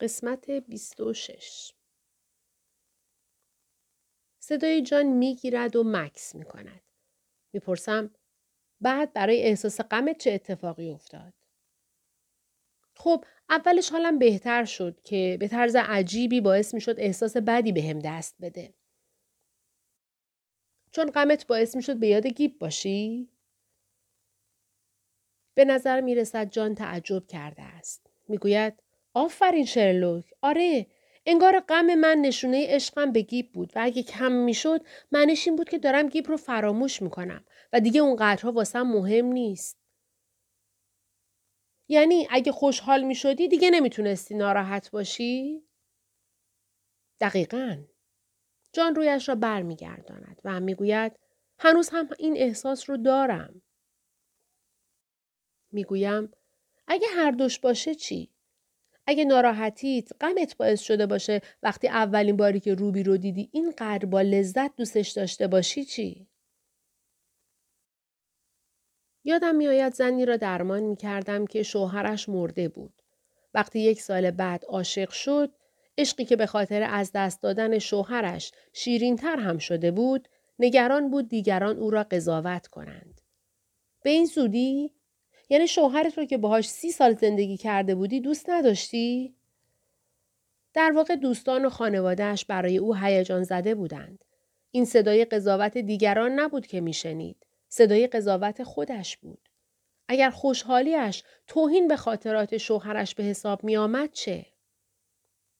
قسمت 26 صدای جان می‌گیرد و مکس می کند. می‌پرسم بعد برای احساس غمت چه اتفاقی افتاد؟ خب اولش حالم بهتر شد که به طرز عجیبی باعث می شد احساس بدی به هم دست بده. چون غمت باعث می شد به یاد گیب باشی؟ به نظر می رسد جان تعجب کرده است. می‌گوید آفرین شرلوک آره انگار غم من نشونه عشقم به گیب بود و اگه کم می‌شد معنیش این بود که دارم گیب رو فراموش می‌کنم و دیگه اون قدرها واسم مهم نیست. یعنی اگه خوشحال می شدی دیگه نمی‌تونستی ناراحت باشی؟ دقیقا. جان رویش را برمیگرداند و می‌گوید هنوز هم این احساس رو دارم. می‌گویم اگه هر دوش باشه چی؟ اگه ناراحتیت غمت باعث شده باشه وقتی اولین باری که روبی رو دیدی اینقدر با لذت دوستش داشته باشی چی؟ یادم میآید زنی را درمان می کردم که شوهرش مرده بود. وقتی یک سال بعد عاشق شد، عشقی که به خاطر از دست دادن شوهرش شیرینتر هم شده بود، نگران بود دیگران او را قضاوت کنند. به این زودی یعنی شوهرت رو که باهاش سی سال زندگی کرده بودی دوست نداشتی؟ در واقع دوستان و خانوادهش برای او هیجان زده بودند. این صدای قضاوت دیگران نبود که میشنید. صدای قضاوت خودش بود. اگر خوشحالیش توهین به خاطرات شوهرش به حساب می آمد چه؟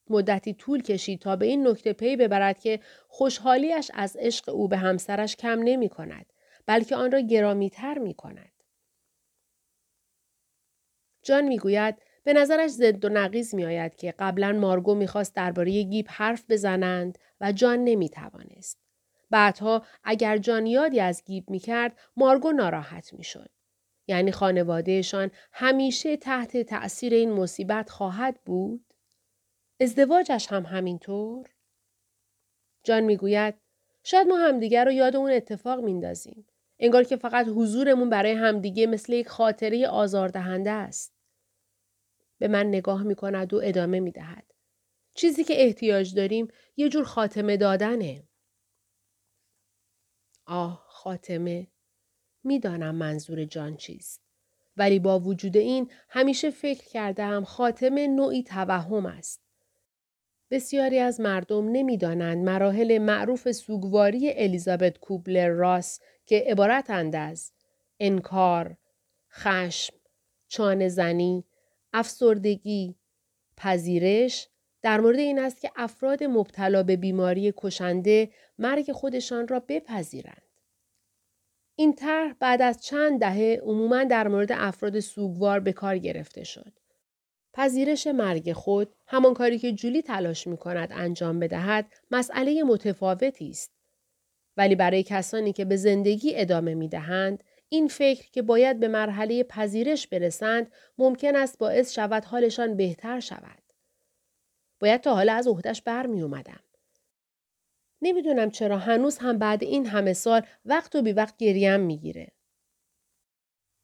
مدتی طول کشید تا به این نکته پی ببرد که خوشحالیش از عشق او به همسرش کم نمی کند بلکه آن را گرامیتر می کند. جان می‌گوید به نظرش زد و نقیز می آید که قبلا مارگو می‌خواست درباره گیب حرف بزنند و جان نمی توانست. بعدها اگر جان یادی از گیب می کرد مارگو ناراحت می شد. یعنی خانوادهشان همیشه تحت تأثیر این مصیبت خواهد بود؟ ازدواجش هم همینطور؟ جان می‌گوید شاید ما همدیگر رو یاد اون اتفاق میندازیم. انگار که فقط حضورمون برای همدیگه مثل یک خاطره آزاردهنده است. به من نگاه می کند و ادامه می دهد. چیزی که احتیاج داریم یه جور خاتمه دادنه. آه خاتمه. می‌دانم منظور جان چیست. ولی با وجود این همیشه فکر کردم خاتمه نوعی توهم است. بسیاری از مردم نمی‌دانند مراحل معروف سوگواری الیزابت کوبلر راس که عبارتند از انکار، خشم، چانه زنی، افسردگی، پذیرش در مورد این است که افراد مبتلا به بیماری کشنده مرگ خودشان را بپذیرند. این طرح بعد از چند دهه عموما در مورد افراد سوگوار به کار گرفته شد. پذیرش مرگ خود همان کاری که جولی تلاش می کند انجام بدهد مسئله متفاوتی است. ولی برای کسانی که به زندگی ادامه می دهند این فکر که باید به مرحله پذیرش برسند ممکن است باعث شود حالشان بهتر شود. باید تا حالا از عهدش برمی اومدم. نمی‌دونم چرا هنوز هم بعد این همه سال وقت و بی وقت گریم می‌گیره.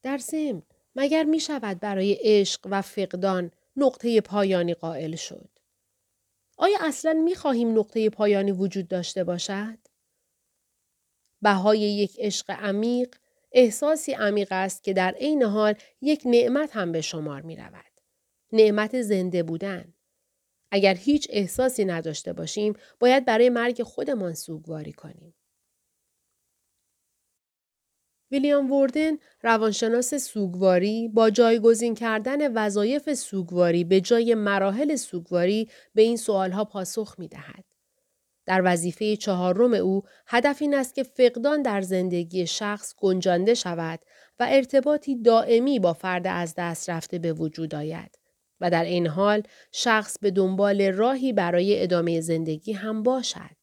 در ضمن مگر می شود برای عشق و فقدان نقطه پایانی قائل شد؟ آیا اصلا می خواهیم نقطه پایانی وجود داشته باشد؟ بهای یک عشق عمیق احساسی عمیق است که در عین حال یک نعمت هم به شمار می رود. نعمت زنده بودن. اگر هیچ احساسی نداشته باشیم باید برای مرگ خودمان سوگواری کنیم. ویلیام وردن روانشناس سوگواری با جایگزین کردن وظایف سوگواری به جای مراحل سوگواری به این سوالها پاسخ می دهد. در وظیفه چهارم او هدف این است که فقدان در زندگی شخص گنجانده شود و ارتباطی دائمی با فرد از دست رفته به وجود آید و در این حال شخص به دنبال راهی برای ادامه زندگی هم باشد.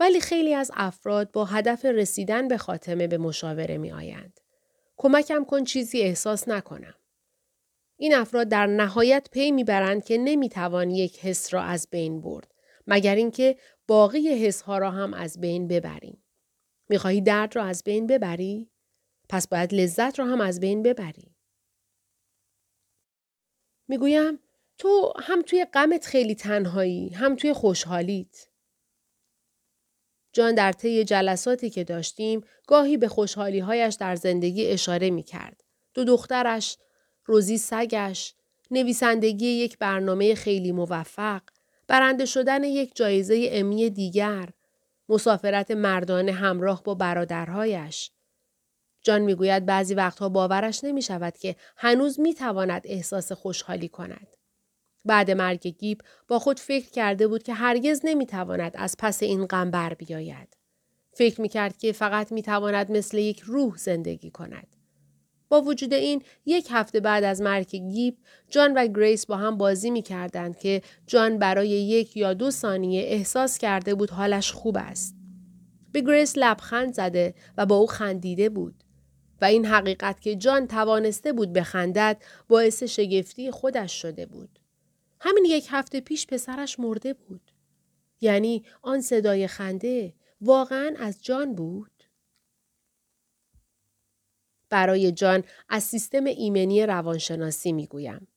ولی خیلی از افراد با هدف رسیدن به خاتمه به مشاوره می آیند. کمکم کن چیزی احساس نکنم. این افراد در نهایت پی می‌برند که نمی‌توان یک حس را از بین برد مگر اینکه باقی حس ها را هم از بین ببریم. می‌خواهی درد را از بین ببری؟ پس باید لذت را هم از بین ببری. می‌گویم تو هم توی غمت خیلی تنهایی هم توی خوشحالیت. جان در طی جلساتی که داشتیم گاهی به خوشحالیهایش در زندگی اشاره می کرد. دو دخترش، روزی سگش، نویسندگی یک برنامه خیلی موفق، برنده شدن یک جایزه امی دیگر، مسافرت مردانه همراه با برادرهایش. جان می‌گوید بعضی وقتها باورش نمی شود که هنوز می تواند احساس خوشحالی کند. بعد مرگ گیب با خود فکر کرده بود که هرگز نمی تواند از پس این غم بر بیاید. فکر می کرد که فقط می تواند مثل یک روح زندگی کند. با وجود این یک هفته بعد از مرگ گیب جان و گریس با هم بازی می کردند که جان برای یک یا دو ثانیه احساس کرده بود حالش خوب است. به گریس لبخند زده و با او خندیده بود. و این حقیقت که جان توانسته بود بخندد باعث شگفتی خودش شده بود. همین یک هفته پیش پسرش مرده بود. یعنی آن صدای خنده واقعا از جان بود؟ برای جان از سیستم ایمنی روانشناسی می‌گویم.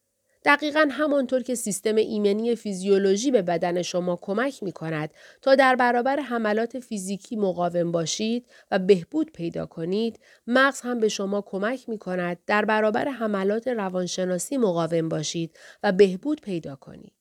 دقیقا همانطور که سیستم ایمنی فیزیولوژی به بدن شما کمک می کند تا در برابر حملات فیزیکی مقاوم باشید و بهبود پیدا کنید، مغز هم به شما کمک می کند در برابر حملات روانشناسی مقاوم باشید و بهبود پیدا کنید.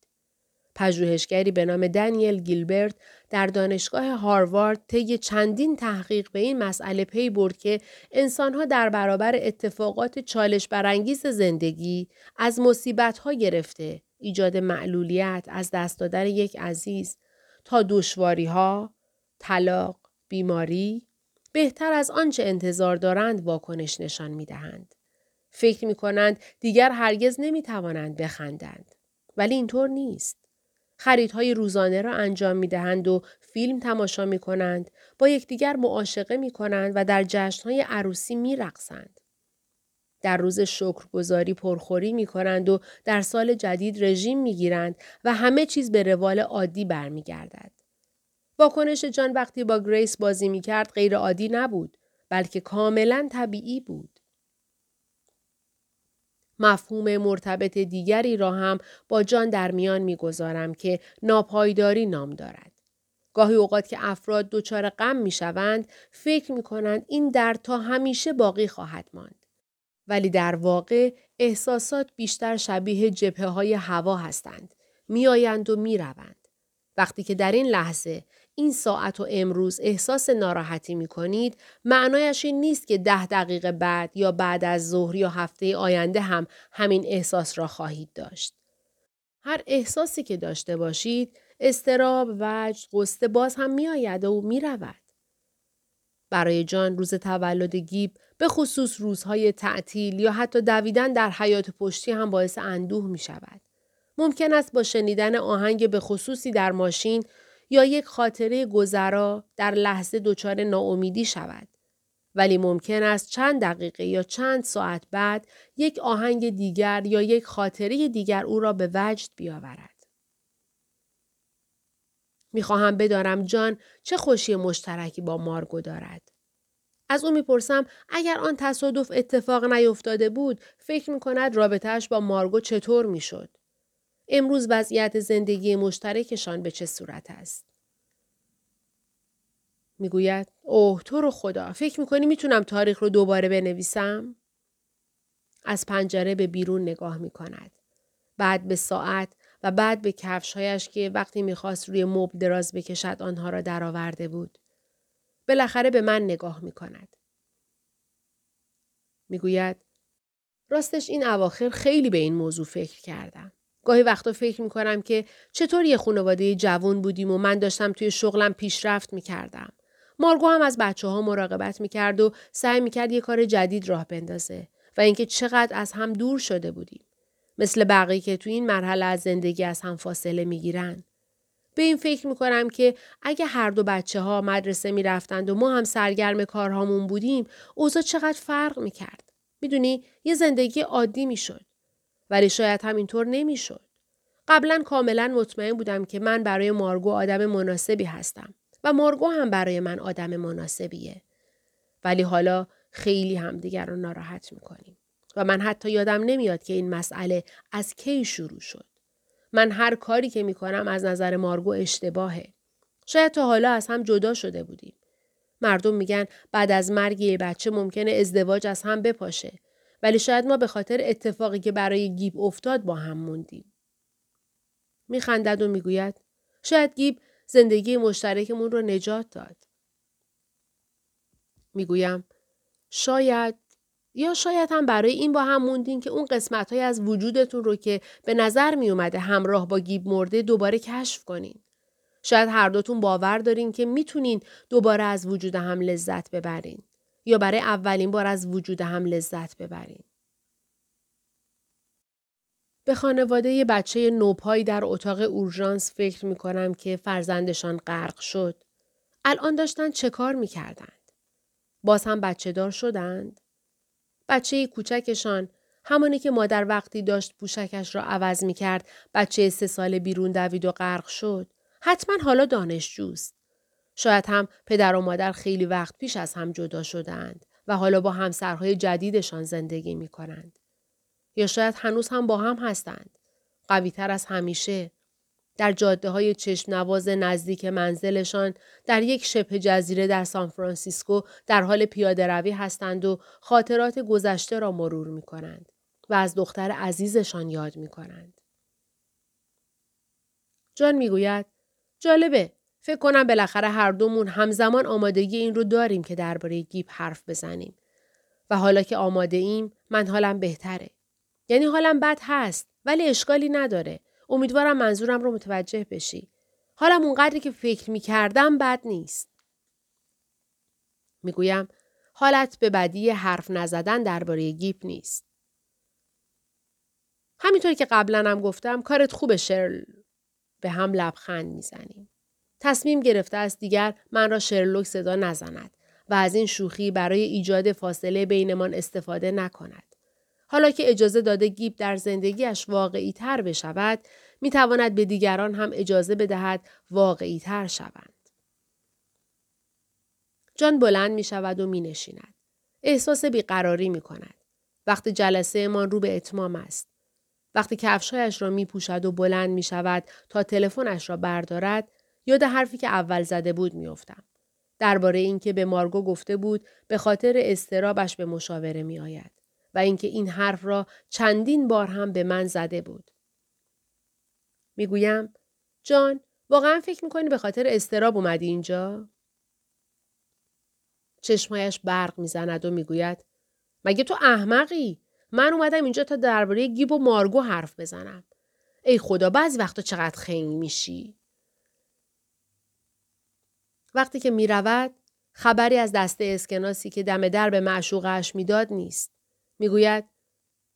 پژوهشگری به نام دانیل گیلبرت در دانشگاه هاروارد طی چندین تحقیق به این مسئله پی برد که انسانها در برابر اتفاقات چالش برانگیز زندگی از مصیبتها گرفته ایجاد معلولیت از دست دادن یک عزیز تا دشواری ها، طلاق، بیماری بهتر از آنچه انتظار دارند واکنش نشان می دهند. فکر می کنند دیگر هرگز نمی توانند بخندند. ولی اینطور نیست. خریدهای روزانه را انجام می دهند و فیلم تماشا می کنند، با یکدیگر معاشقه می کنند و در جشنهای عروسی می رقصند. در روز شکرگزاری پرخوری می کنند و در سال جدید رژیم می گیرند و همه چیز به روال عادی برمیگردد. واکنش جان وقتی با گریس بازی می کرد غیر عادی نبود بلکه کاملا طبیعی بود. مفهوم مرتبط دیگری را هم با جان در میان می‌گذارم که ناپایداری نام دارد. گاهی اوقات که افراد دچار غم می‌شوند فکر می کنند این در تا همیشه باقی خواهد ماند. ولی در واقع احساسات بیشتر شبیه جبهه های هوا هستند. میآیند و می‌روند. وقتی که در این لحظه این ساعت و امروز احساس ناراحتی می کنید معنایش این نیست که ده دقیقه بعد یا بعد از ظهر یا هفته آینده هم همین احساس را خواهید داشت. هر احساسی که داشته باشید استراب، وجد، قصه باز هم می آید و می رود. برای جان روز تولد گیب به خصوص روزهای تعطیل یا حتی دویدن در حیات پشتی هم باعث اندوه می شود. ممکن است با شنیدن آهنگ به خصوصی در ماشین یا یک خاطره گذرا در لحظه دچار ناامیدی شود. ولی ممکن است چند دقیقه یا چند ساعت بعد یک آهنگ دیگر یا یک خاطره دیگر او را به وجد بیاورد. می‌خواهم بدارم جان چه خوشی مشترکی با مارگو دارد. از او می‌پرسم اگر آن تصادف اتفاق نیفتاده بود فکر می‌کند رابطهش با مارگو چطور می‌شد. امروز وضعیت زندگی مشترکشان به چه صورت است؟ می‌گوید اوه تو رو خدا فکر می‌کنی می‌تونم تاریخ رو دوباره بنویسم؟ از پنجره به بیرون نگاه می‌کند. بعد به ساعت و بعد به کفشهایش که وقتی می‌خواست روی مبل دراز بکشد آنها را درآورده بود. بالاخره به من نگاه می‌کند. می‌گوید راستش این اواخر خیلی به این موضوع فکر کردم. گاهی وقتا فکر می‌کنم که چطور یه خانواده جوان بودیم و من داشتم توی شغلم پیشرفت می‌کردم. مارگو هم از بچه ها مراقبت می‌کرد و سعی می‌کرد یه کار جدید راه بندازه و اینکه چقدر از هم دور شده بودیم. مثل بقیه که تو این مرحله از زندگی از هم فاصله می‌گیرن. به این فکر می‌کنم که اگه هر دو بچه ها مدرسه می‌رفتند و ما هم سرگرم کارهامون بودیم اوضاع چقدر فرق می‌کرد. می‌دونی یه زندگی عادی می‌شد. ولی شاید همینطور نمی‌شد. قبلا کاملا مطمئن بودم که من برای مارگو آدم مناسبی هستم و مارگو هم برای من آدم مناسبیه. ولی حالا خیلی همدیگر رو ناراحت می‌کنیم. و من حتی یادم نمیاد که این مسئله از کی شروع شد. من هر کاری که می کنم از نظر مارگو اشتباهه. شاید تا حالا از هم جدا شده بودیم. مردم میگن بعد از مرگ یه بچه ممکنه ازدواج از هم بپاشه. ولی شاید ما به خاطر اتفاقی که برای گیب افتاد با هم موندیم. میخندد و می‌گوید شاید گیب زندگی مشترکمون رو نجات داد. می‌گویم شاید یا شاید هم برای این با هم موندین که اون قسمت های از وجودتون رو که به نظر می اومده همراه با گیب مرده دوباره کشف کنین. شاید هر دوتون باور دارین که می‌تونین دوباره از وجود هم لذت ببرین یا برای اولین بار از وجود هم لذت ببرین. به خانواده بچه نوپایی در اتاق اورژانس فکر می کنم که فرزندشان غرق شد. الان داشتن چه کار می کردند؟ باز هم بچه دار شدند؟ بچه کوچکشان همانی که مادر وقتی داشت پوشکش را عوض می کرد بچه سه سال بیرون دوید و غرق شد. حتما حالا دانشجوست. شاید هم پدر و مادر خیلی وقت پیش از هم جدا شدند و حالا با همسرهای جدیدشان زندگی می کنند. یا شاید هنوز هم با هم هستند. قویتر از همیشه. در جاده های چشم نواز نزدیک منزلشان در یک شبه جزیره در سان فرانسیسکو در حال پیاده روی هستند و خاطرات گذشته را مرور می کنند و از دختر عزیزشان یاد می کنند. جان می گوید جالبه فکر کنم بالاخره هر دومون همزمان آمادگی این رو داریم که درباره گیب حرف بزنیم و حالا که آماده ایم من حالم بهتره. یعنی حالم بد هست ولی اشکالی نداره. امیدوارم منظورم رو متوجه بشی. حالم اونقدری که فکر می کردم بد نیست. می‌گویم حالت به بدی حرف نزدن درباره گیپ نیست. همینطور که قبلا هم گفتم کارت خوبه شرل. به هم لبخند می‌زنیم. تصمیم گرفته است دیگر من را شرلوک صدا نزند و از این شوخی برای ایجاد فاصله بینمان استفاده نکند. حالا که اجازه داده گیب در زندگیش واقعی تر بشود، می تواند به دیگران هم اجازه بدهد واقعی تر شوند. جان بلند می شود و می نشیند. احساس بیقراری می کند. وقتی جلسه ما رو به اتمام است. وقتی کفشهایش را می پوشد و بلند می شود تا تلفنش را بردارد یاد حرفی که اول زده بود می افتم. درباره اینکه به مارگو گفته بود به خاطر استرابش به مشاوره می آید. و اینکه این حرف را چندین بار هم به من زده بود. می‌گویم جان واقعا فکر می‌کنی به خاطر استراب اومدی اینجا؟ چشمایش برق می‌زند و می‌گوید مگه تو احمقی؟ من اومدم اینجا تا درباره گیب و مارگو حرف بزنم. ای خدا بعضی وقتا چقدر خنگ میشی؟ وقتی که می‌رود خبری از دسته اسکناسی که دم در به معشوقش می‌داد نیست. می‌گوید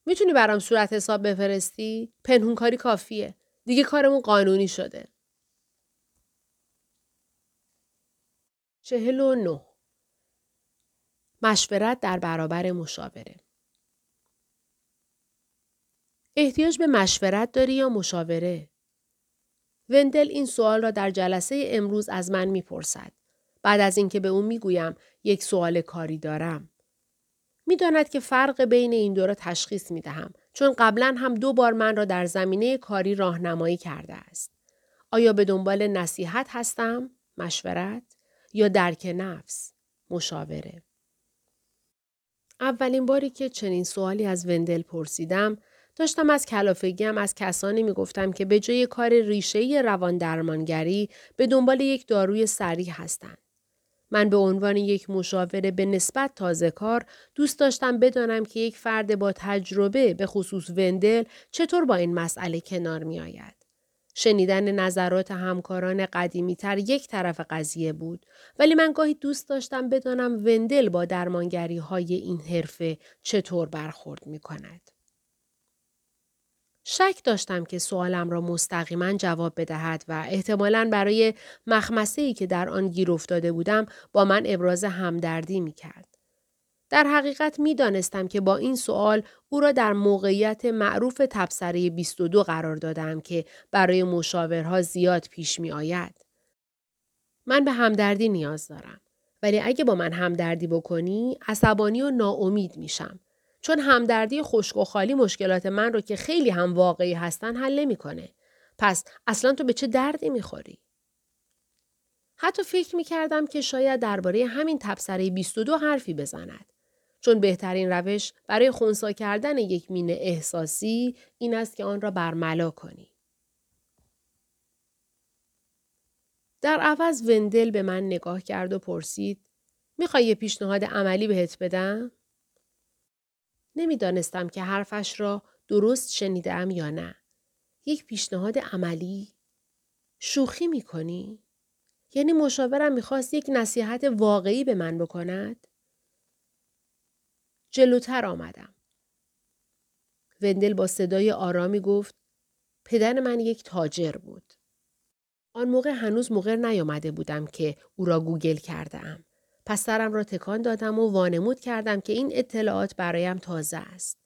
می‌تونی برام صورت حساب بفرستی؟ پنهونکاری کافیه. دیگه کارمون قانونی شده. چهل و نه مشورت در برابر مشاوره احتیاج به مشورت داری یا مشاوره؟ وندل این سوال را در جلسه امروز از من می‌پرسد. بعد از اینکه به او می‌گویم یک سوال کاری دارم. می‌داند که فرق بین این دو را تشخیص می دهم چون قبلا هم دو بار من را در زمینه کاری راهنمایی کرده است. آیا به دنبال نصیحت هستم؟ مشورت؟ یا درک نفس؟ مشاوره؟ اولین باری که چنین سوالی از وندل پرسیدم داشتم از کلافگیم از کسانی می گفتم که به جای کار ریشه روان درمانگری به دنبال یک داروی سریع هستند. من به عنوان یک مشاوره به نسبت تازه کار دوست داشتم بدانم که یک فرد با تجربه به خصوص وندل چطور با این مسئله کنار می آید. شنیدن نظرات همکاران قدیمی تر یک طرف قضیه بود ولی من گاهی دوست داشتم بدانم وندل با درمانگری های این حرفه چطور برخورد می کند. شک داشتم که سوالم را مستقیما جواب بدهد و احتمالا برای مخمسه ای که در آن گیر افتاده بودم با من ابراز همدردی می کرد. در حقیقت می دانستم که با این سوال او را در موقعیت معروف تبصره 22 قرار دادم که برای مشاورها زیاد پیش می آید. من به همدردی نیاز دارم. ولی اگه با من همدردی بکنی عصبانی و ناامید میشم چون همدردی خشک و خالی مشکلات من رو که خیلی هم واقعی هستن حل نمی‌کنه. پس اصلا تو به چه دردی می‌خوری؟ حتی فکر می‌کردم که شاید درباره همین تبصره 22 حرفی بزند. چون بهترین روش برای خونسا کردن یک مینه احساسی این است که آن را برملا کنی. در عوض وندل به من نگاه کرد و پرسید می‌خوای یه پیشنهاد عملی بهت بدم؟ نمی‌دانستم که حرفش را درست شنیدم یا نه. یک پیشنهاد عملی؟ شوخی می‌کنی؟ یعنی مشاورم می‌خواست یک نصیحت واقعی به من بکند؟ جلوتر آمدم. وندل با صدای آرامی گفت پدر من یک تاجر بود. آن موقع هنوز موقع نیامده بودم که او را گوگل کرده. پس سرم را تکان دادم و وانمود کردم که این اطلاعات برایم تازه است.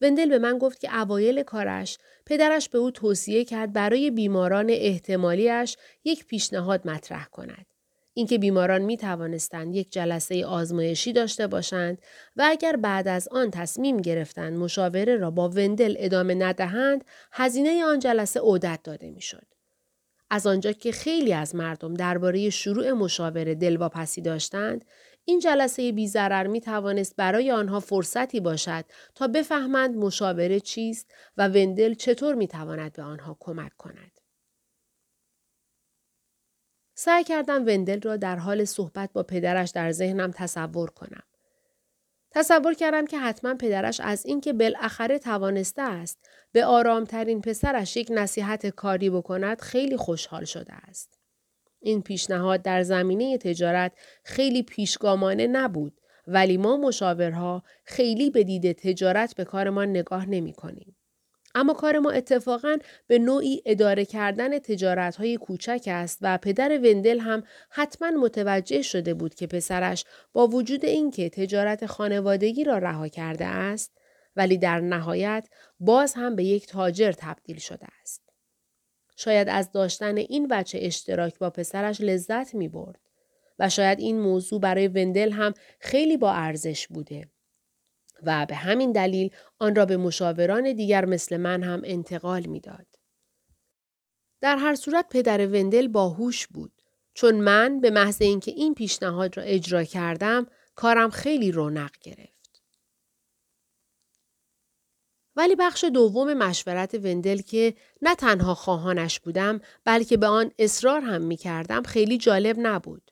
وندل به من گفت که اوایل کارش پدرش به او توصیه کرد برای بیماران احتمالیش یک پیشنهاد مطرح کند. اینکه بیماران می توانستند یک جلسه آزمایشی داشته باشند و اگر بعد از آن تصمیم گرفتند مشاوره را با وندل ادامه ندهند هزینه آن جلسه عودت داده می‌شد. از آنجا که خیلی از مردم درباره شروع مشاوره دلواپسی داشتند این جلسه بی می توانست برای آنها فرصتی باشد تا بفهمند مشاوره چیست و وندل چطور می تواند به آنها کمک کند. سعی کردم وندل را در حال صحبت با پدرش در ذهنم تصور کنم. تصور کردم که حتما پدرش از اینکه بالاخره توانسته است به آرامترین پسرش یک نصیحت کاری بکند خیلی خوشحال شده است. این پیشنهاد در زمینه تجارت خیلی پیشگامانه نبود ولی ما مشاورها خیلی به دید تجارت به کارمان نگاه نمی کنیم. اما کار ما اتفاقا به نوعی اداره کردن تجارت های کوچک است و پدر وندل هم حتما متوجه شده بود که پسرش با وجود اینکه تجارت خانوادگی را رها کرده است ولی در نهایت باز هم به یک تاجر تبدیل شده است. شاید از داشتن این بچه اشتراک با پسرش لذت می برد و شاید این موضوع برای وندل هم خیلی با ارزش بوده. و به همین دلیل آن را به مشاوران دیگر مثل من هم انتقال می‌داد. در هر صورت پدر وندل باهوش بود چون من به محض اینکه این پیشنهاد را اجرا کردم کارم خیلی رونق گرفت. ولی بخش دوم مشورت وندل که نه تنها خواهانش بودم بلکه به آن اصرار هم می کردم خیلی جالب نبود.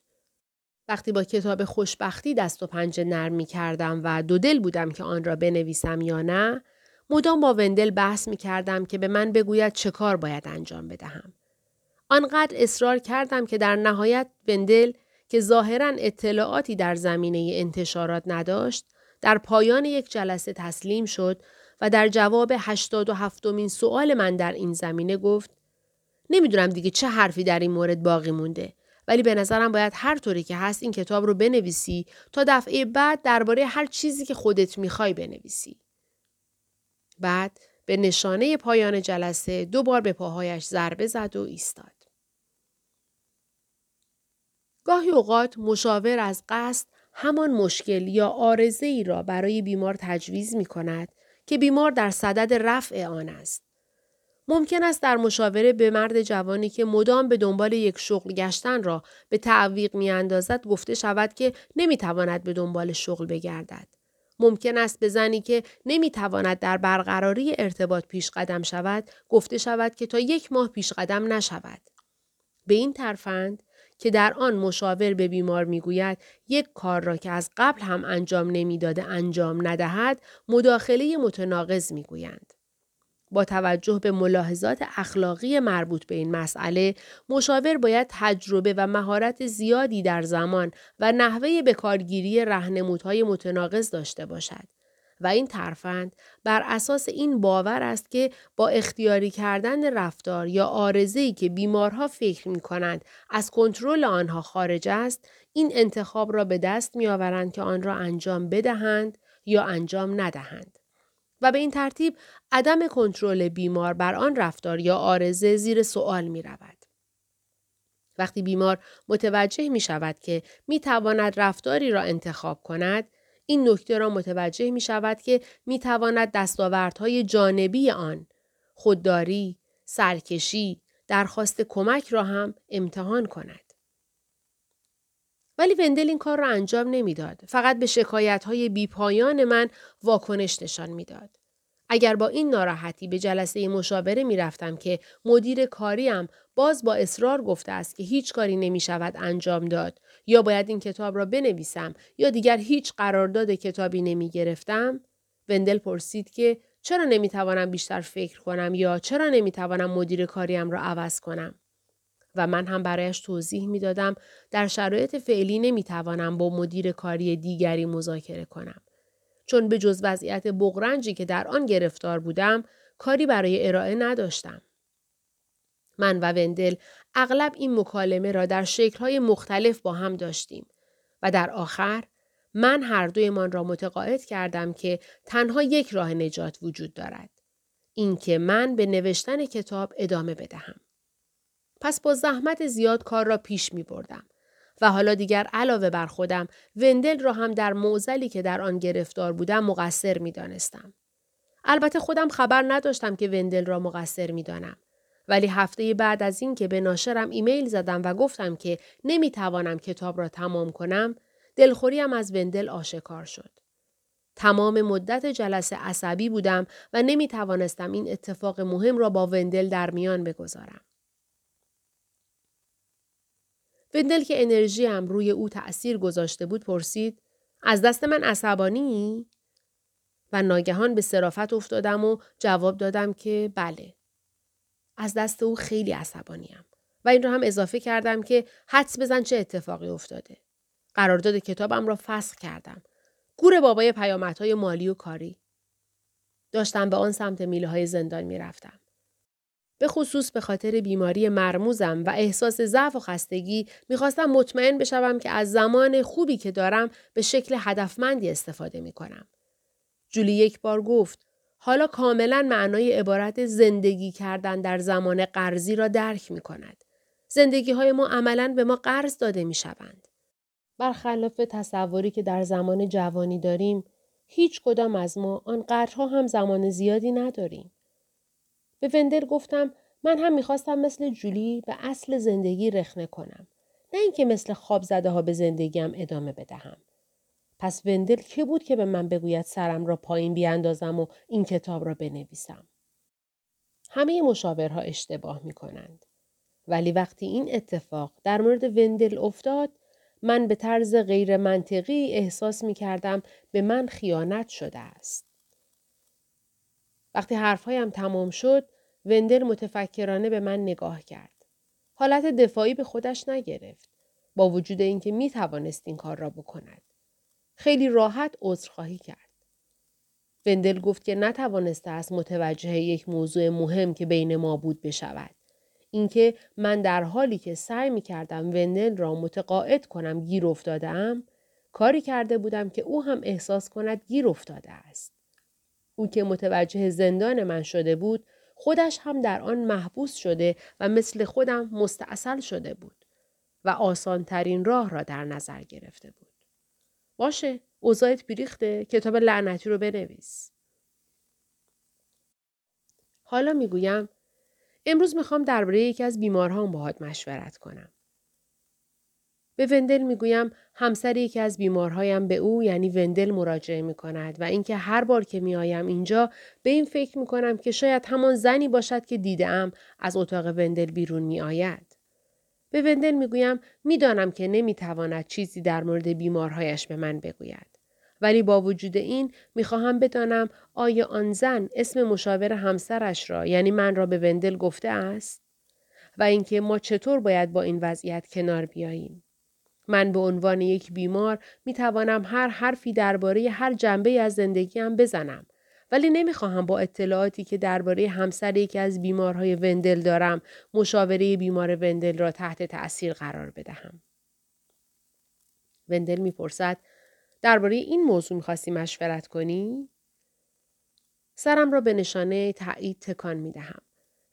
وقتی با کتاب خوشبختی دست و پنجه نرم می کردم و دو دل بودم که آن را بنویسم یا نه، مدام با وندل بحث می کردم که به من بگوید چه کار باید انجام بدهم. آنقدر اصرار کردم که در نهایت وندل که ظاهرا اطلاعاتی در زمینه انتشارات نداشت، در پایان یک جلسه تسلیم شد و در جواب هشتاد و هفتمین سوال من در این زمینه گفت نمی‌دونم دیگه چه حرفی در این مورد باقی مونده. ولی به نظرم باید هر طوری که هست این کتاب رو بنویسی تا دفعه بعد درباره هر چیزی که خودت می‌خوای بنویسی. بعد به نشانه پایان جلسه دو بار به پاهایش ضربه زد و ایستاد. گاهی اوقات مشاور از قصد همان مشکل یا آرزه ای را برای بیمار تجویز می کند که بیمار در صدد رفع آن است. ممکن است در مشاوره به مرد جوانی که مدام به دنبال یک شغل گشتن را به تعویق می اندازد گفته شود که نمی تواند به دنبال شغل بگردد. ممکن است به زنی که نمی تواند در برقراری ارتباط پیش قدم شود گفته شود که تا یک ماه پیش قدم نشود. به این ترفند که در آن مشاور به بیمار می‌گوید یک کار را که از قبل هم انجام نمی‌داده انجام ندهد مداخله متناقض می‌گویند. با توجه به ملاحظات اخلاقی مربوط به این مسئله مشاور باید تجربه و مهارت زیادی در زمان و نحوه بکارگیری رهنمودهای متناقض داشته باشد و این ترفند بر اساس این باور است که با اختیاری کردن رفتار یا آرزه‌ای که بیمارها فکر می کنند از کنترل آنها خارج است این انتخاب را به دست می آورند که آن را انجام بدهند یا انجام ندهند. و به این ترتیب عدم کنترل بیمار بر آن رفتار یا آرزه زیر سوال می رود. وقتی بیمار متوجه می شود که می تواند رفتاری را انتخاب کند، این نکته را متوجه می شود که می تواند دستاوردهای جانبی آن خودداری، سرکشی، درخواست کمک را هم امتحان کند. ولی وندل این کار را انجام نمی‌داد. فقط به شکایت های بیپایان من واکنش نشان می‌داد. اگر با این ناراحتی به جلسه مشاوره می رفتم که مدیر کاریم باز با اصرار گفته است که هیچ کاری نمی شود انجام داد یا باید این کتاب را بنویسم یا دیگر هیچ قرارداد کتابی نمی گرفتم وندل پرسید که چرا نمی توانم بیشتر فکر کنم یا چرا نمی توانم مدیر کاریم را عوض کنم و من هم برایش توضیح می دادم در شرایط فعلی نمی توانم با مدیر کاری دیگری مذاکره کنم چون به جز وضعیت بغرنجی که در آن گرفتار بودم کاری برای ارائه نداشتم. من و وندل اغلب این مکالمه را در شکلهای مختلف با هم داشتیم و در آخر من هر دویمان را متقاعد کردم که تنها یک راه نجات وجود دارد. اینکه من به نوشتن کتاب ادامه بدهم. پس با زحمت زیاد کار را پیش می بردم. و حالا دیگر علاوه بر خودم وندل را هم در موزلی که در آن گرفتار بودم مقصر می دانستم. البته خودم خبر نداشتم که وندل را مقصر می دانم. ولی هفته بعد از این که به ناشرم ایمیل زدم و گفتم که نمی توانم کتاب را تمام کنم، دلخوریم از وندل آشکار شد. تمام مدت جلسه عصبی بودم و نمی توانستم این اتفاق مهم را با وندل در میان بگذارم. وندل که انرژی هم روی او تأثیر گذاشته بود پرسید از دست من عصبانی؟ و ناگهان به صرافت افتادم و جواب دادم که بله. از دست او خیلی عصبانیم. و این را هم اضافه کردم که حدس بزن چه اتفاقی افتاده. قرارداد کتابم را فسخ کردم. گور بابای پیامدهای مالی و کاری. داشتم به آن سمت میله های زندان می رفتم. به خصوص به خاطر بیماری مرموزم و احساس ضعف و خستگی می‌خواستم مطمئن بشوم که از زمان خوبی که دارم به شکل هدفمندی استفاده می‌کنم. جولی یک بار گفت حالا کاملا معنای عبارت زندگی کردن در زمان قرضی را درک می کند. زندگی های ما عملا به ما قرض داده می شوند. برخلاف تصوری که در زمان جوانی داریم، هیچ کدام از ما آن قرضها هم زمان زیادی نداریم. به وندر گفتم من هم می‌خواستم مثل جولی به اصل زندگی رخنه کنم. نه اینکه مثل خواب زده ها به زندگیم ادامه بدهم. پس وندل که بود که به من بگوید سرم را پایین بیاندازم و این کتاب را بنویسم. همه مشاورها اشتباه می کنند. ولی وقتی این اتفاق در مورد وندل افتاد من به طرز غیر منطقی احساس می کردم به من خیانت شده است. وقتی حرفهایم تمام شد وندل متفکرانه به من نگاه کرد. حالت دفاعی به خودش نگرفت. با وجود اینکه می توانست این کار را بکند. خیلی راحت عذرخواهی کرد. وندل گفت که نتوانسته است متوجه یک موضوع مهم که بین ما بود بشود. اینکه من در حالی که سعی می کردم وندل را متقاعد کنم گیر افتاده کاری کرده بودم که او هم احساس کند گیر افتاده است. او که متوجه زندان من شده بود خودش هم در آن محبوس شده و مثل خودم مستاصل شده بود و آسان ترین راه را در نظر گرفته بود. باشه اوضاعت بیریخته کتاب لعنتی رو بنویس. حالا می‌گویم امروز می‌خوام درباره یکی از بیمارهام باهات مشورت کنم. به وندل می‌گویم همسر یکی از بیمارهایم به او یعنی وندل مراجعه می کند و اینکه هر بار که میآیم اینجا به این فکر می کنم که شاید همان زنی باشد که دیدم از اتاق وندل بیرون می آید. به وندل می‌گویم می‌دانم که نمی‌تواند چیزی در مورد بیمارهایش به من بگوید. ولی با وجود این می‌خواهم بدانم آیا آن زن اسم مشاور همسرش را یعنی من را به وندل گفته است و اینکه ما چطور باید با این وضعیت کنار بیاییم. من به عنوان یک بیمار می توانم هر حرفی درباره هر جنبه از زندگیم بزنم ولی نمی‌خواهم با اطلاعاتی که درباره همسر یکی از بیمارهای وندل دارم مشاوره بیمار وندل را تحت تأثیر قرار بدهم. وندل می‌پرسد درباره این موضوع می‌خواستی مشورت کنی؟ سرم را به نشانه تایید تکان می دهم.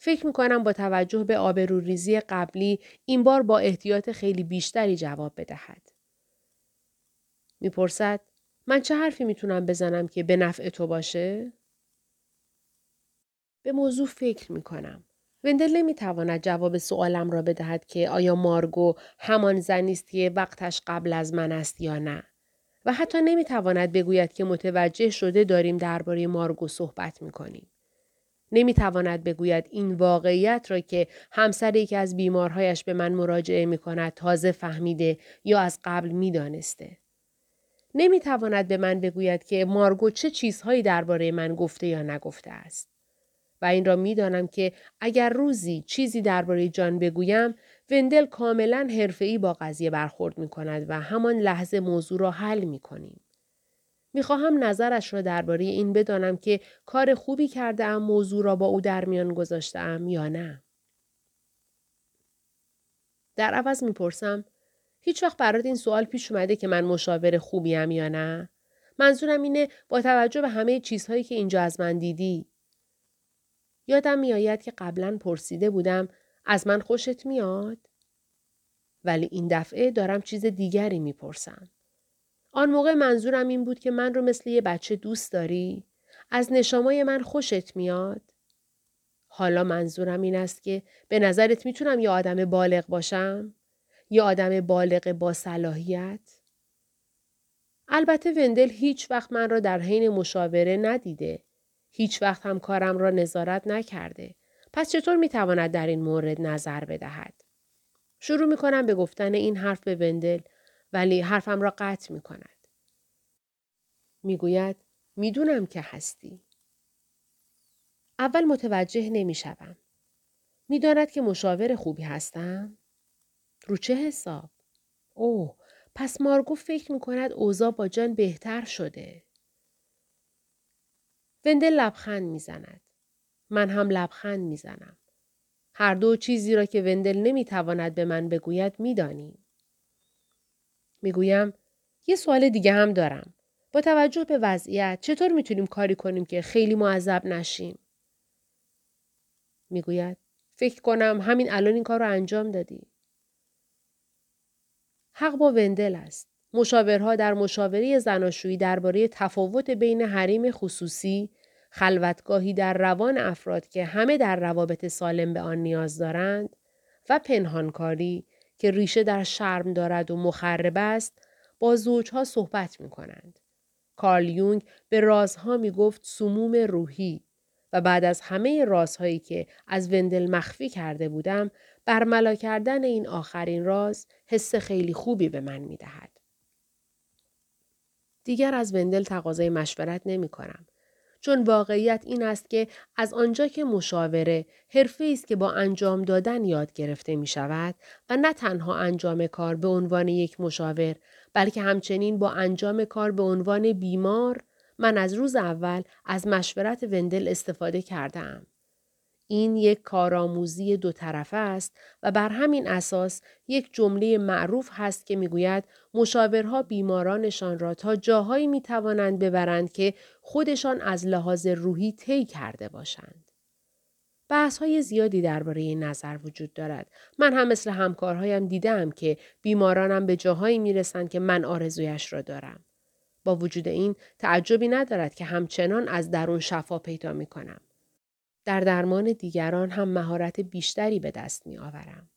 فکر می کنم با توجه به آبروریزی قبلی این بار با احتیاط خیلی بیشتری جواب بدهد. می‌پرسد من چه حرفی می‌تونم بزنم که به نفع تو باشه؟ به موضوع فکر می کنم. وندل نمی‌تواند جواب سوالم را بدهد که آیا مارگو همان زنی است که وقتش قبل از من است یا نه و حتی نمی‌تواند بگوید که متوجه شده داریم درباره مارگو صحبت می‌کنیم نمی‌تواند بگوید این واقعیت را که همسر یکی از بیمارهایش به من مراجعه می کند تازه فهمیده یا از قبل می‌دانسته. نمی‌تواند به من بگوید که مارگو چه چیزهایی درباره من گفته یا نگفته است. و این را می‌دانم که اگر روزی چیزی درباره جان بگویم وندل کاملا حرفه‌ای با قضیه برخورد می کند و همان لحظه موضوع را حل می کنیم. می‌خواهم نظرش را درباره این بدانم که کار خوبی کرده ام موضوع را با او در میان گذاشته ام یا نه. در عوض می‌پرسم هیچ وقت برات این سوال پیش اومده که من مشاور خوبیم یا نه؟ منظورم اینه با توجه به همه چیزهایی که اینجا از من دیدی یادم میآید که قبلا پرسیده بودم از من خوشت میاد؟ ولی این دفعه دارم چیز دیگری می‌پرسم. آن موقع منظورم این بود که من رو مثل یه بچه دوست داری؟ از نشامای من خوشت میاد؟ حالا منظورم این است که به نظرت می‌تونم یه آدم بالغ باشم؟ یه آدم بالغ با صلاحیت؟ البته وندل هیچ وقت من را در حین مشاوره ندیده هیچ وقت هم کارم را نظارت نکرده. پس چطور می تواند در این مورد نظر بدهد؟ شروع می کنم به گفتن این حرف به وندل ولی حرفم را قطع می کند. می گوید می‌دونم که هستی. اول متوجه نمی شدم. می داند که مشاور خوبی هستم؟ رو چه حساب؟ اوه پس مارگو فکر می کند اوضاع با جان بهتر شده. وندل لبخند می‌زند. من هم لبخند می‌زنم. هر دو چیزی را که وندل نمی‌تواند به من بگوید می‌دانیم. می‌گویم یه سوال دیگه هم دارم. با توجه به وضعیت چطور می‌تونیم کاری کنیم که خیلی معذب نشیم؟ می‌گوید فکر کنم همین الان این کار رو انجام دادی. حق با وندل است. مشاورها در مشاوره زناشویی درباره تفاوت بین حریم خصوصی خلوتگاهی در روان افراد که همه در روابط سالم به آن نیاز دارند و پنهانکاری که ریشه در شرم دارد و مخرب است با زوجها صحبت می کنند. کارل یونگ به رازها می گفت سموم روحی و بعد از همه رازهایی که از وندل مخفی کرده بودم برملا کردن این آخرین راز حس خیلی خوبی به من می دهد. دیگر از وندل تقاضای مشورت نمی کنم. چون واقعیت این است که از آنجا که مشاوره حرفه است که با انجام دادن یاد گرفته می شود و نه تنها انجام کار به عنوان یک مشاور بلکه همچنین با انجام کار به عنوان بیمار من از روز اول از مشورت وندل استفاده کردم. این یک کارآموزی دو طرفه است و بر همین اساس یک جمله معروف هست که می‌گوید مشاورها بیمارانشان را تا جاهایی می توانند ببرند که خودشان از لحاظ روحی طی کرده باشند. بحث های زیادی درباره این نظر وجود دارد. من هم مثل همکارهایم دیدم که بیمارانم به جاهایی می رسند که من آرزویش را دارم. با وجود این تعجبی ندارد که همچنان از درون شفا پیدا می کنم. در درمان دیگران هم مهارت بیشتری به دست می آورم.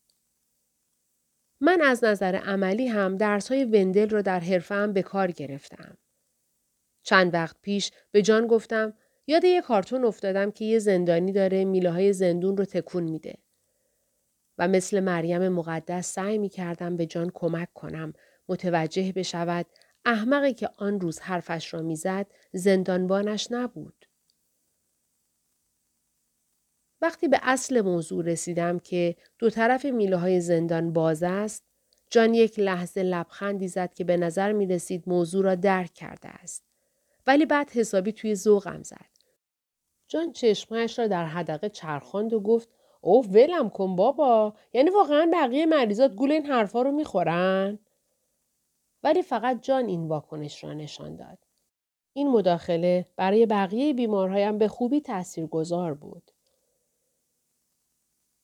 من از نظر عملی هم درس های وندل رو در حرفم به کار گرفتم. چند وقت پیش به جان گفتم یاد یه کارتون افتادم که یه زندانی داره میله های زندون رو تکون میده. و مثل مریم مقدس سعی می کردم به جان کمک کنم متوجه بشود احمقی که آن روز حرفش را می‌زد زندانبانش نبود. وقتی به اصل موضوع رسیدم که دو طرف میله های زندان باز است، جان یک لحظه لبخندی زد که به نظر می رسید موضوع را درک کرده است. ولی بعد حسابی توی ذوقم زد. جان چشمهش را در حدقه چرخاند و گفت اوه ولم کن بابا یعنی واقعا بقیه مریضات گول این حرفا رو می‌خورن ولی فقط جان این واکنش را نشان داد این مداخله برای بقیه بیمارهایم به خوبی تاثیرگذار بود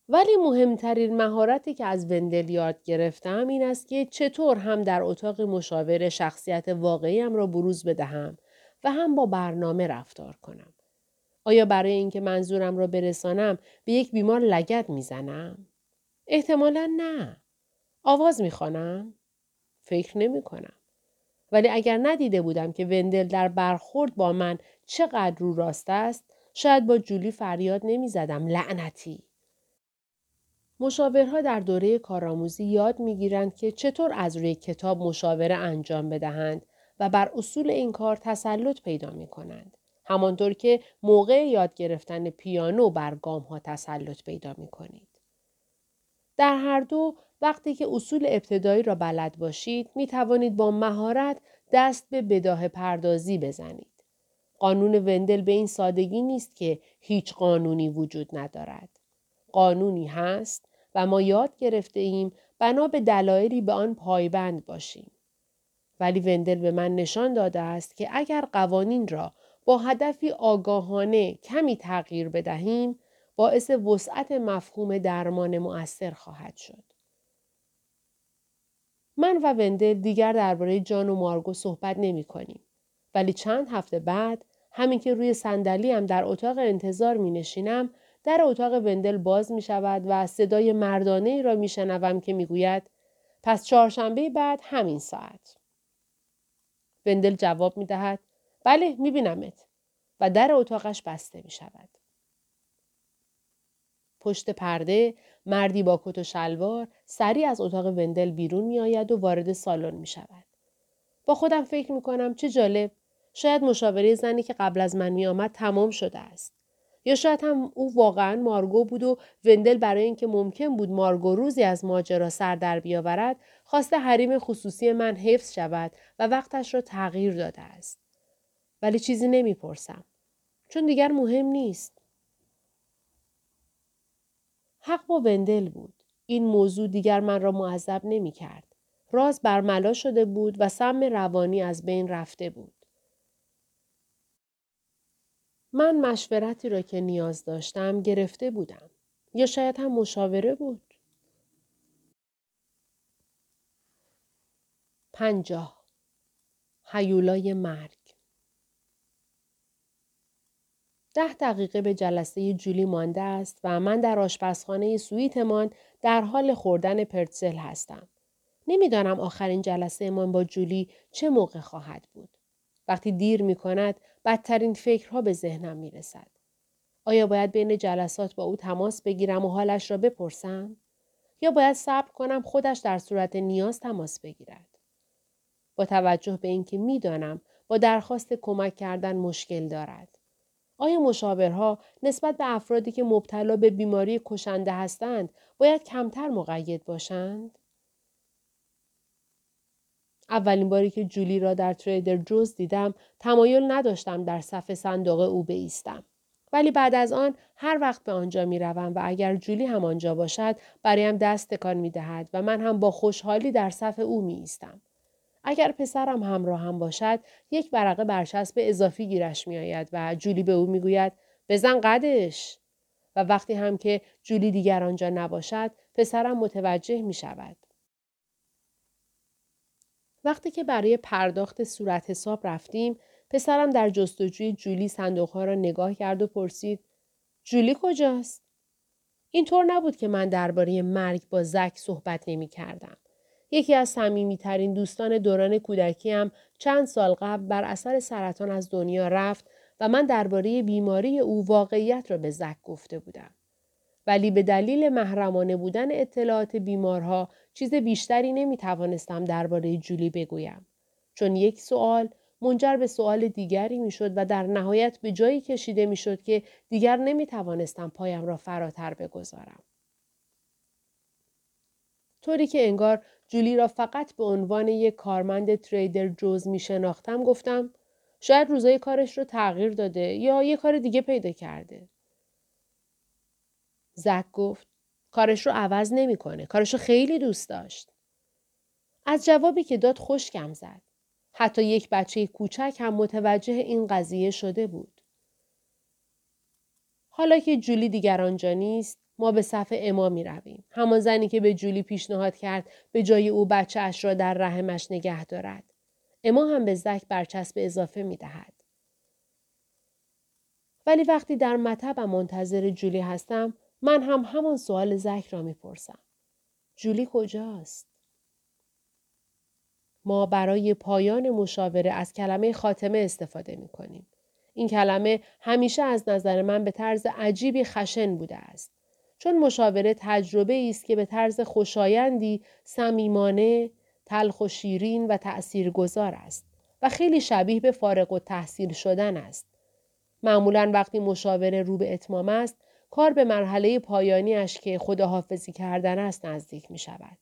ولی مهمترین مهارتی که از وندل یاد گرفتم این است که چطور هم در اتاق مشاور شخصیت واقعیم را بروز بدهم و هم با برنامه رفتار کنم. آیا برای اینکه منظورم را برسانم به یک بیمار لگت می‌زنم؟ احتمالا نه. آواز می‌خوانم؟ فکر نمی کنم. ولی اگر ندیده بودم که وندل در برخورد با من چقدر رو راست است شاید با جولی فریاد نمی زدم لعنتی. مشاورها در دوره کارآموزی یاد می‌گیرند که چطور از روی کتاب مشاوره انجام بدهند و بر اصول این کار تسلط پیدا می کنند. همانطور که موقع یاد گرفتن پیانو بر گام ها تسلط پیدا می کنید. در هر دو وقتی که اصول ابتدایی را بلد باشید می توانید با مهارت دست به بداه پردازی بزنید. قانون وندل به این سادگی نیست که هیچ قانونی وجود ندارد. قانونی هست ما یاد گرفته ایم بنا به دلایلی به آن پایبند باشیم. ولی وندل به من نشان داده است که اگر قوانین را با هدفی آگاهانه کمی تغییر بدهیم باعث وسعت مفهوم درمان مؤثر خواهد شد. من و وندل دیگر درباره جان و مارگو صحبت نمی کنیم. ولی چند هفته بعد همین که روی صندلی هم در اتاق انتظار می نشینم در اتاق وندل باز می شود و صدای مردانه ای را می شنوم که می گوید پس چهارشنبه بعد همین ساعت. وندل جواب می دهد بله می بینمت و در اتاقش بسته می شود. پشت پرده مردی با کت و شلوار سریع از اتاق وندل بیرون می آید و وارد سالن می شود. با خودم فکر می کنم چه جالب شاید مشاوره زنی که قبل از من می آمد تمام شده است. یا شاید هم او واقعا مارگو بود و وندل برای اینکه ممکن بود مارگو روزی از ماجرا سر در بیاورد خواسته حریم خصوصی من حفظ شود و وقتش را تغییر داده است. ولی چیزی نمی‌پرسم. چون دیگر مهم نیست. حق با وندل بود. این موضوع دیگر من را معذب نمی کرد. راز برملا شده بود و سم روانی از بین رفته بود. من مشورتی را که نیاز داشتم گرفته بودم. یا شاید هم مشاوره بود. پنجاه هیولای مرگ ده دقیقه به جلسه جولی مانده است و من در آشپزخانه سویتمان در حال خوردن پرتزل هستم. نمی‌دانم آخرین جلسه من با جولی چه موقع خواهد بود. وقتی دیر می کند بدترین فکرها به ذهنم می رسد. آیا باید بین جلسات با او تماس بگیرم و حالش را بپرسم؟ یا باید صبر کنم خودش در صورت نیاز تماس بگیرد؟ با توجه به اینکه می‌دانم با درخواست کمک کردن مشکل دارد. آیا مشاورها نسبت به افرادی که مبتلا به بیماری کشنده هستند باید کمتر مقید باشند؟ اولین باری که جولی را در تریدر جوز دیدم تمایل نداشتم در صف صندوق او بایستم. ولی بعد از آن هر وقت به آنجا می روم و اگر جولی هم آنجا باشد برایم دست تکان می دهد و من هم با خوشحالی در صف او می ایستم. اگر پسرم همراه هم باشد یک ورقه برچسب اضافی گیرش می آید و جولی به او می گوید بزن قدش و وقتی هم که جولی دیگر آنجا نباشد پسرم متوجه می شود. وقتی که برای پرداخت صورت حساب رفتیم پسرم در جستجوی جولی صندوقها را نگاه کرد و پرسید جولی کجاست؟ اینطور نبود که من درباره مرگ با زک صحبت نمی کردم. یکی از صمیمیترین دوستان دوران کودکیم چند سال قبل بر اثر سرطان از دنیا رفت و من درباره بیماری او واقعیت را به زک گفته بودم. ولی به دلیل محرمانه بودن اطلاعات بیمارها چیز بیشتری نمی توانستم درباره جولی بگویم. چون یک سوال منجر به سوال دیگری می شد و در نهایت به جایی کشیده می شد که دیگر نمی توانستم پایم را فراتر بگذارم. طوری که انگار جولی را فقط به عنوان یک کارمند تریدر جوز می شناختم گفتم شاید روزای کارش رو تغییر داده یا یه کار دیگه پیدا کرده. زک گفت کارش رو عوض نمی‌کنه. کارش رو خیلی دوست داشت. از جوابی که داد خوشگم زد. حتی یک بچه کوچک هم متوجه این قضیه شده بود. حالا که جولی دیگر آنجا نیست، ما به صف اما می رویم. همان زنی که به جولی پیشنهاد کرد به جای او بچه اش را در رحمش نگه دارد. اما هم به زک برچسب اضافه می دهد. ولی وقتی در مطبم منتظر جولی هستم من هم همان سوال زک را می‌پرسم. جولی کجاست؟ ما برای پایان مشاوره از کلمه خاتمه استفاده می کنیم. این کلمه همیشه از نظر من به طرز عجیبی خشن بوده است. چون مشاوره تجربه است که به طرز خوشایندی، صمیمانه، تلخ و شیرین و تأثیرگذار است و خیلی شبیه به فارغ و تحصیل شدن است. معمولا وقتی مشاوره رو به اتمام است، کار به مرحله پایانیش که خداحافظی کردن است نزدیک می شود.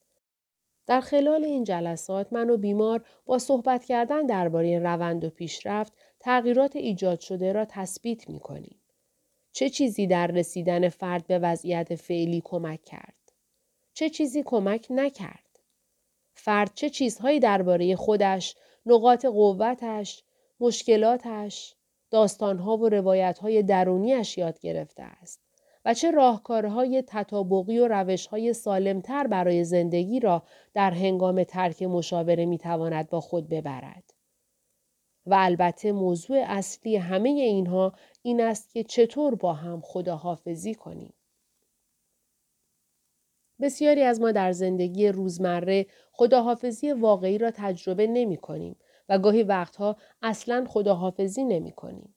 در خلال این جلسات من و بیمار با صحبت کردن درباره روند و پیشرفت تغییرات ایجاد شده را تثبیت می کنیم. چه چیزی در رسیدن فرد به وضعیت فعلی کمک کرد؟ چه چیزی کمک نکرد؟ فرد چه چیزهایی درباره خودش، نقاط قوتش، مشکلاتش، داستانها و روایتهای درونیش یاد گرفته است؟ و چه راهکارهای تطابقی و روشهای سالمتر برای زندگی را در هنگام ترک مشاوره می‌تواند با خود ببرد. و البته موضوع اصلی همه اینها این است که چطور با هم خداحافظی کنیم. بسیاری از ما در زندگی روزمره خداحافظی واقعی را تجربه نمی کنیم و گاهی وقتها اصلا خداحافظی نمی کنیم.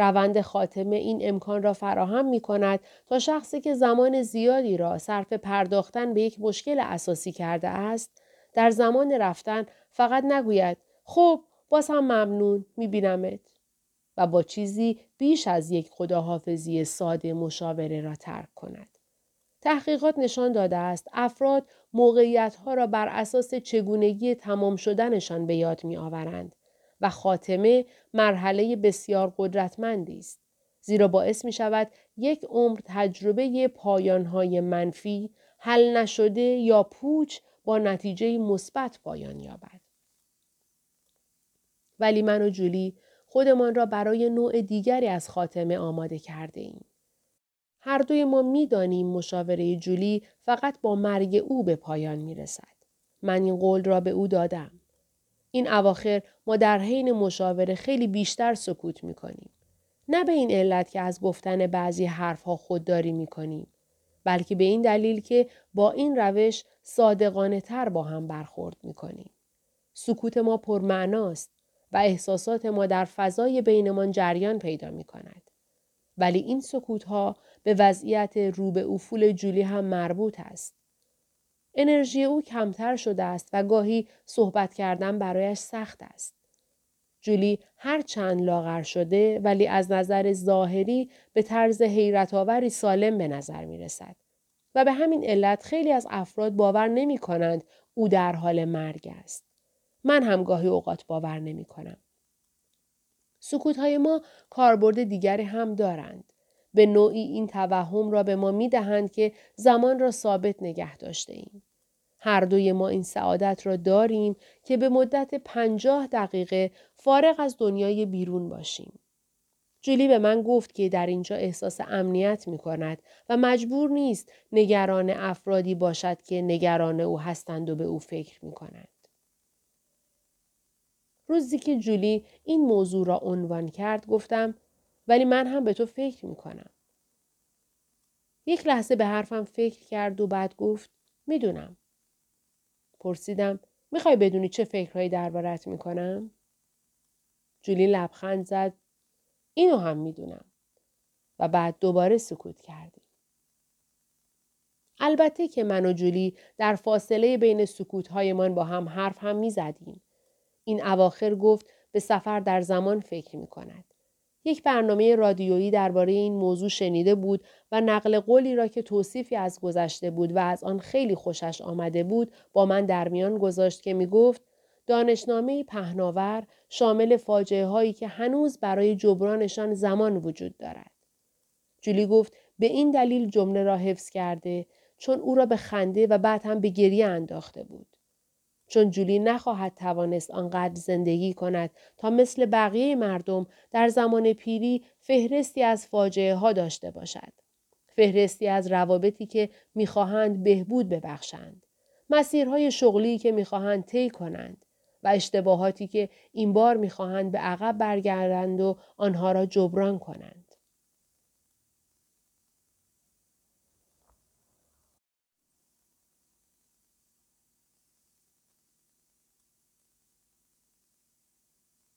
روند خاتمه این امکان را فراهم می کند تا شخصی که زمان زیادی را صرف پرداختن به یک مشکل اساسی کرده است در زمان رفتن فقط نگوید خب باز هم ممنون بینمت و با چیزی بیش از یک خداحافظی ساده مشاوره را ترک کند. تحقیقات نشان داده است افراد موقعیت ها را بر اساس چگونگی تمام شدنشان به یاد می آورند و خاتمه مرحله بسیار قدرتمندی است. زیرا باعث می شود یک عمر تجربه پایانهای منفی، حل نشده یا پوچ با نتیجه مثبت پایان یابد. ولی من و جولی خودمان را برای نوع دیگری از خاتمه آماده کرده ایم. هر دوی ما می‌دانیم مشاوره جولی فقط با مرگ او به پایان می رسد. من این قول را به او دادم. این اواخر ما در حین مشاوره خیلی بیشتر سکوت می کنیم. نه به این علت که از گفتن بعضی حرفها خودداری می کنیم. بلکه به این دلیل که با این روش صادقانه تر با هم برخورد می کنیم. سکوت ما پرمعناست و احساسات ما در فضای بینمان جریان پیدا می کند. ولی این سکوت ها به وضعیت رو به افول جولی هم مربوط است. انرژی او کمتر شده است و گاهی صحبت کردن برایش سخت است. جولی هر چند لاغر شده ولی از نظر ظاهری به طرز حیرت آوری سالم به نظر می رسد. و به همین علت خیلی از افراد باور نمی کنند او در حال مرگ است. من هم گاهی اوقات باور نمی کنم. سکوت های ما کاربرد دیگری هم دارند. به نوعی این توهم را به ما می دهند که زمان را ثابت نگه داشته ایم. هر دوی ما این سعادت را داریم که به مدت پنجاه دقیقه فارغ از دنیای بیرون باشیم. جولی به من گفت که در اینجا احساس امنیت می کند و مجبور نیست نگران افرادی باشد که نگران او هستند و به او فکر می کنند. روزی که جولی این موضوع را عنوان کرد گفتم ولی من هم به تو فکر می کنم. یک لحظه به حرفم فکر کرد و بعد گفت می‌دونم. پرسیدم می‌خوای بدونی چه فکرهایی دربارت می‌کنم؟ جولی لبخند زد اینو هم می‌دونم. و بعد دوباره سکوت کردیم. البته که من و جولی در فاصله بین سکوتهایمان با هم حرف هم می‌زدیم. این اواخر گفت به سفر در زمان فکر می کند. یک برنامه رادیویی درباره این موضوع شنیده بود و نقل قولی را که توصیفی از گذشته بود و از آن خیلی خوشش آمده بود با من در میان گذاشت که می گفت دانشنامه پهناور شامل فاجعه هایی که هنوز برای جبرانشان زمان وجود دارد. جولی گفت به این دلیل جمله را حفظ کرده چون او را به خنده و بعد هم به گریه انداخته بود. چون جولی نخواهد توانست آنقدر زندگی کند تا مثل بقیه مردم در زمان پیری فهرستی از فاجعه ها داشته باشد. فهرستی از روابطی که می‌خواهند بهبود ببخشند. مسیرهای شغلی که می‌خواهند طی کنند و اشتباهاتی که این بار می‌خواهند به عقب برگردند و آنها را جبران کنند.